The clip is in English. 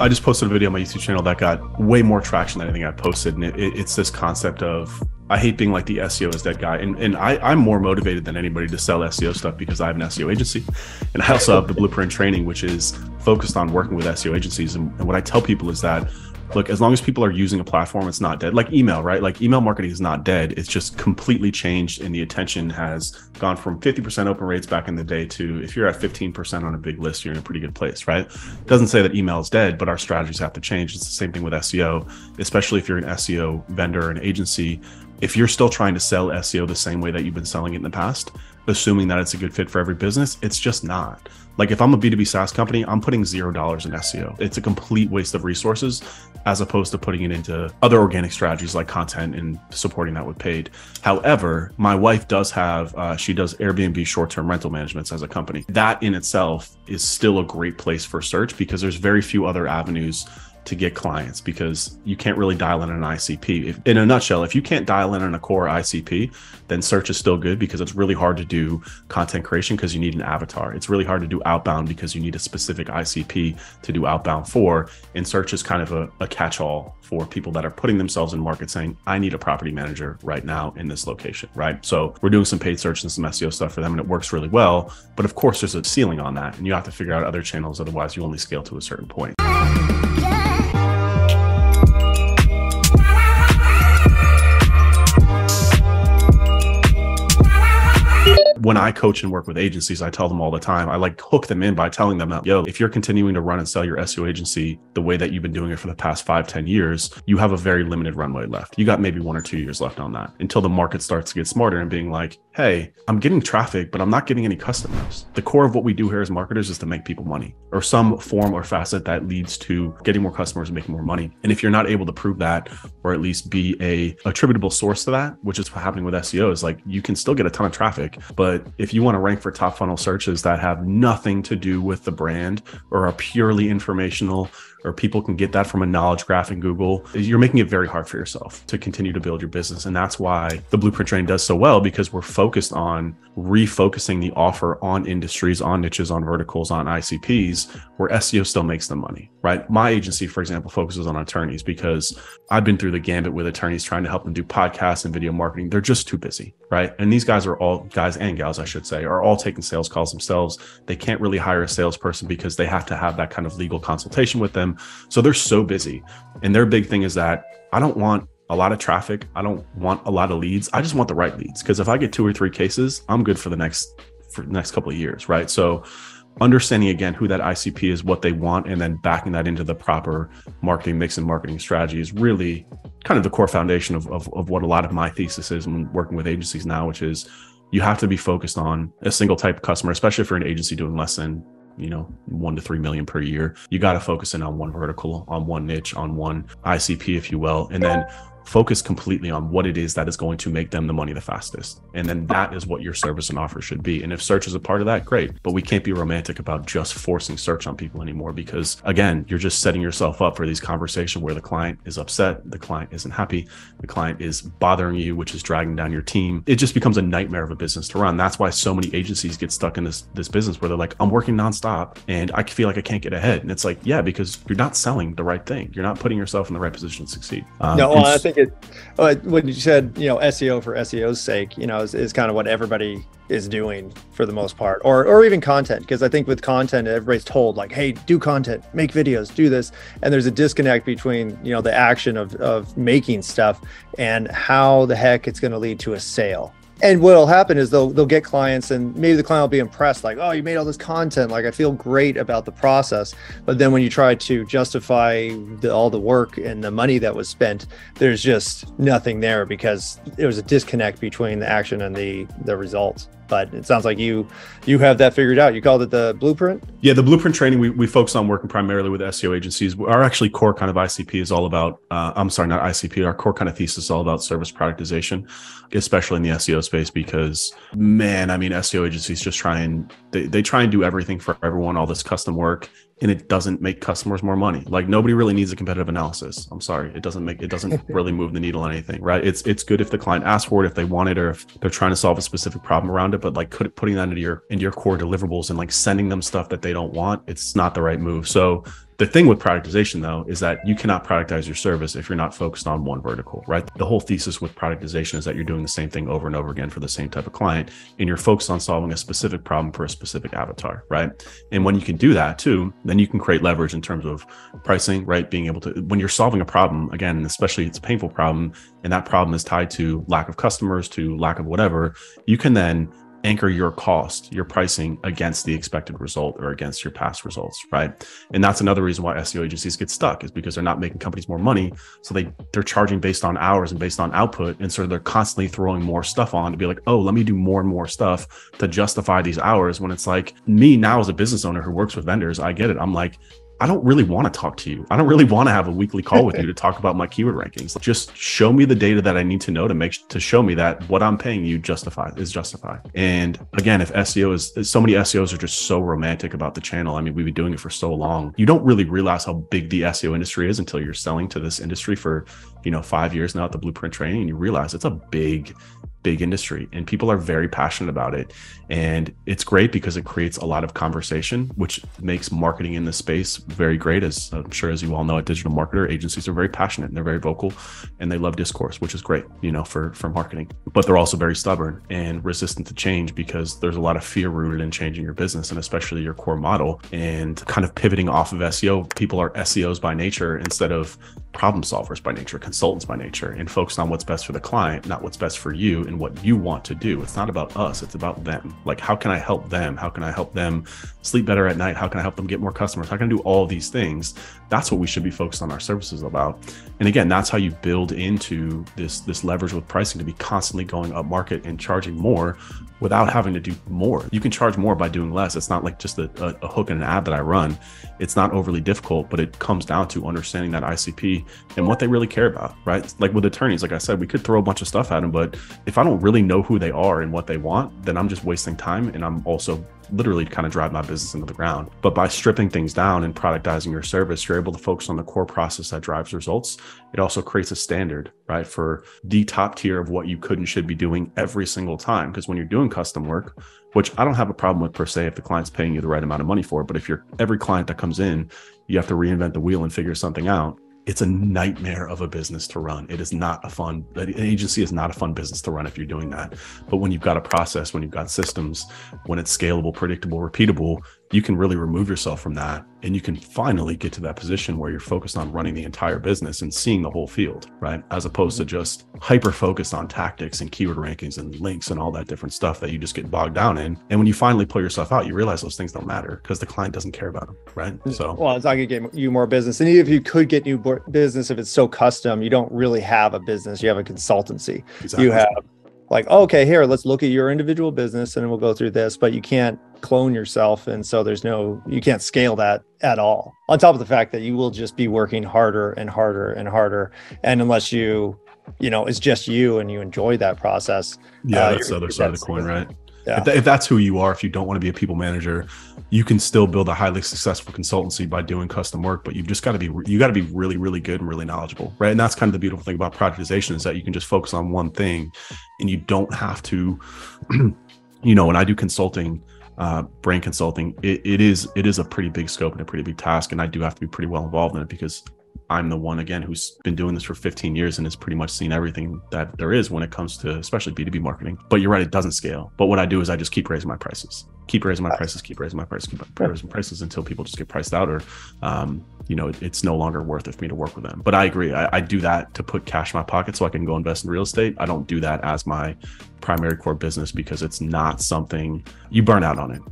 I just posted a video on my YouTube channel that got way more traction than anything I posted. And it, it, it's this concept of I hate being like the SEO is that guy. And, and I, I'm more motivated than anybody to sell SEO stuff because I have an SEO agency. And I also have the blueprint training, which is focused on working with SEO agencies. And, and what I tell people is that look, as long as people are using a platform, it's not dead. Like email, right? Like email marketing is not dead. It's just completely changed, and the attention has gone from 50% open rates back in the day to if you're at 15% on a big list, you're in a pretty good place, right? It doesn't say that email is dead, but our strategies have to change. It's the same thing with SEO, especially if you're an SEO vendor, or an agency. If you're still trying to sell SEO the same way that you've been selling it in the past, assuming that it's a good fit for every business, it's just not. Like if I'm a B2B SaaS company, I'm putting zero dollars in SEO. It's a complete waste of resources as opposed to putting it into other organic strategies like content and supporting that with paid. However, my wife does have, uh, she does Airbnb short term rental managements as a company. That in itself is still a great place for search because there's very few other avenues to get clients because you can't really dial in an ICP. If, in a nutshell, if you can't dial in on a core ICP, then search is still good because it's really hard to do content creation because you need an avatar. It's really hard to do outbound because you need a specific ICP to do outbound for. And search is kind of a, a catch all for people that are putting themselves in market saying, I need a property manager right now in this location, right? So we're doing some paid search and some SEO stuff for them and it works really well. But of course, there's a ceiling on that and you have to figure out other channels. Otherwise, you only scale to a certain point. When I coach and work with agencies, I tell them all the time, I like hook them in by telling them that, yo, if you're continuing to run and sell your SEO agency the way that you've been doing it for the past five, ten years, you have a very limited runway left. You got maybe one or two years left on that until the market starts to get smarter and being like, hey, I'm getting traffic, but I'm not getting any customers. The core of what we do here as marketers is to make people money or some form or facet that leads to getting more customers and making more money. And if you're not able to prove that, or at least be a attributable source to that, which is what's happening with SEO, is like you can still get a ton of traffic, but but if you want to rank for top funnel searches that have nothing to do with the brand or are purely informational or people can get that from a knowledge graph in Google, you're making it very hard for yourself to continue to build your business. And that's why the blueprint training does so well because we're focused on refocusing the offer on industries, on niches, on verticals, on ICPs where SEO still makes the money, right? My agency, for example, focuses on attorneys because I've been through the gambit with attorneys trying to help them do podcasts and video marketing. They're just too busy, right? And these guys are all guys and gals, I should say, are all taking sales calls themselves. They can't really hire a salesperson because they have to have that kind of legal consultation with them them. So they're so busy. And their big thing is that I don't want a lot of traffic. I don't want a lot of leads. I just want the right leads. Because if I get two or three cases, I'm good for the next for the next couple of years. Right. So understanding again who that ICP is, what they want, and then backing that into the proper marketing mix and marketing strategy is really kind of the core foundation of, of, of what a lot of my thesis is when working with agencies now, which is you have to be focused on a single type of customer, especially if you're an agency doing less than you know, one to three million per year. You got to focus in on one vertical, on one niche, on one ICP, if you will. And then focus completely on what it is that is going to make them the money the fastest. And then that is what your service and offer should be. And if search is a part of that, great. But we can't be romantic about just forcing search on people anymore because, again, you're just setting yourself up for these conversations where the client is upset, the client isn't happy, the client is bothering you, which is dragging down your team. It just becomes a nightmare of a business to run. That's why so many agencies get stuck in this this business where they're like, I'm working nonstop and I feel like I can't get ahead. And it's like, yeah, because you're not selling the right thing. You're not putting yourself in the right position to succeed. Um, no, well, I think it when you said you know SEO for SEO's sake, you know, is, is kind of what everybody is doing for the most part, or or even content. Because I think with content, everybody's told like, hey, do content, make videos, do this, and there's a disconnect between you know the action of of making stuff and how the heck it's going to lead to a sale and what'll happen is they'll they'll get clients and maybe the client will be impressed like oh you made all this content. Like i feel great about the process. But then when you try to justify the, all the work and the money that was spent there's just nothing there because there was a disconnect between the action and the the results but it sounds like you you have that figured out. You called it the blueprint? Yeah the blueprint training we, we focus on working primarily with seo agencies. Our actually core kind of icp is all about uh, i'm sorry not icp our core kind of thesis is all about service productization especially in the seo space because man i mean seo agencies just try and they, they try and do everything for everyone all this custom work and it doesn't make customers more money. Like nobody really needs a competitive analysis. I'm sorry, it doesn't make it doesn't really move the needle on anything, right? It's it's good if the client asks for it, if they want it, or if they're trying to solve a specific problem around it. But like could, putting that into your into your core deliverables and like sending them stuff that they don't want, it's not the right move. So The thing with productization, though, is that you cannot productize your service if you're not focused on one vertical, right? The whole thesis with productization is that you're doing the same thing over and over again for the same type of client, and you're focused on solving a specific problem for a specific avatar, right? And when you can do that too, then you can create leverage in terms of pricing, right? Being able to, when you're solving a problem, again, especially it's a painful problem, and that problem is tied to lack of customers, to lack of whatever, you can then anchor your cost, your pricing against the expected result or against your past results, right? And that's another reason why SEO agencies get stuck is because they're not making companies more money. So they they're charging based on hours and based on output. And so they're constantly throwing more stuff on to be like, oh, let me do more and more stuff to justify these hours. When it's like me now as a business owner who works with vendors, I get it. I'm like, I don't really want to talk to you. I don't really want to have a weekly call with you to talk about my keyword rankings. Just show me the data that I need to know to make to show me that what I'm paying you justify is justified. And again, if SEO is so many SEOs are just so romantic about the channel. I mean, we've been doing it for so long. You don't really realize how big the SEO industry is until you're selling to this industry for, you know, five years now at the blueprint training and you realize it's a big big industry and people are very passionate about it. And it's great because it creates a lot of conversation which makes marketing in the space very great. As i'm sure as you all know a digital marketer agencies are very passionate and they're very vocal and they love discourse which is great you know for for marketing. But they're also very stubborn and resistant to change because there's a lot of fear rooted in changing your business and especially your core model and kind of pivoting off of seo people are seos by nature instead of problem solvers by nature consultants by nature and focused on what's best for the client not what's best for you and what you want to do. It's not about us, it's about them. Like, how can I help them? How can I help them sleep better at night? How can I help them get more customers? How can I do all these things? That's what we should be focused on our services about. And again, that's how you build into this this leverage with pricing to be constantly going up market and charging more without having to do more. You can charge more by doing less. It's not like just a, a, a, hook and an ad that I run. It's not overly difficult, but it comes down to understanding that ICP and what they really care about, right? Like with attorneys, like I said, we could throw a bunch of stuff at them, but if I don't really know who they are and what they want, then I'm just wasting time and I'm also literally kind of drive my business into the ground. But by stripping things down and productizing your service, you're able to focus on the core process that drives results. It also creates a standard, right, for the top tier of what you could and should be doing every single time. Because when you're doing custom work, which I don't have a problem with per se if the client's paying you the right amount of money for but if you're every client that comes in, you have to reinvent the wheel and figure something out it's a nightmare of a business to run. It is not a fun an agency is not a fun business to run if you're doing that. But when you've got a process, when you've got systems, when it's scalable, predictable, repeatable, you can really remove yourself from that and you can finally get to that position where you're focused on running the entire business and seeing the whole field, right? As opposed to mm-hmm. just hyper focused on tactics and keyword rankings and links and all that different stuff that you just get bogged down in. And when you finally pull yourself out, you realize those things don't matter because the client doesn't care about them, right? Mm-hmm. So, well, it's not going to get you more business. And even if you could get new business, if it's so custom, you don't really have a business, you have a consultancy. Exactly. You have like okay here let's look at your individual business and we'll go through this but you can't clone yourself and so there's no you can't scale that at all. On top of the fact that you will just be working harder and harder and harder and unless you you know it's just you and you enjoy that process yeah uh, that's the other side of the coin right yeah. If, if, that's who you are, if you don't want to be a people manager, you can still build a highly successful consultancy by doing custom work. But you've just got to be you got to be really, really good and really knowledgeable, right? And that's kind of the beautiful thing about productization is that you can just focus on one thing, and you don't have to, you know. When I do consulting, uh, brain consulting, it, it is it is a pretty big scope and a pretty big task, and I do have to be pretty well involved in it because I'm the one again who's been doing this for 15 years and has pretty much seen everything that there is when it comes to especially B2B marketing. But you're right, it doesn't scale. But what I do is I just keep raising my prices, keep raising my prices, keep raising my prices, keep raising prices until people just get priced out or, um, you know, it, it's no longer worth it for me to work with them. But I agree. I, I do that to put cash in my pocket so I can go invest in real estate. I don't do that as my primary core business because it's not something you burn out on it.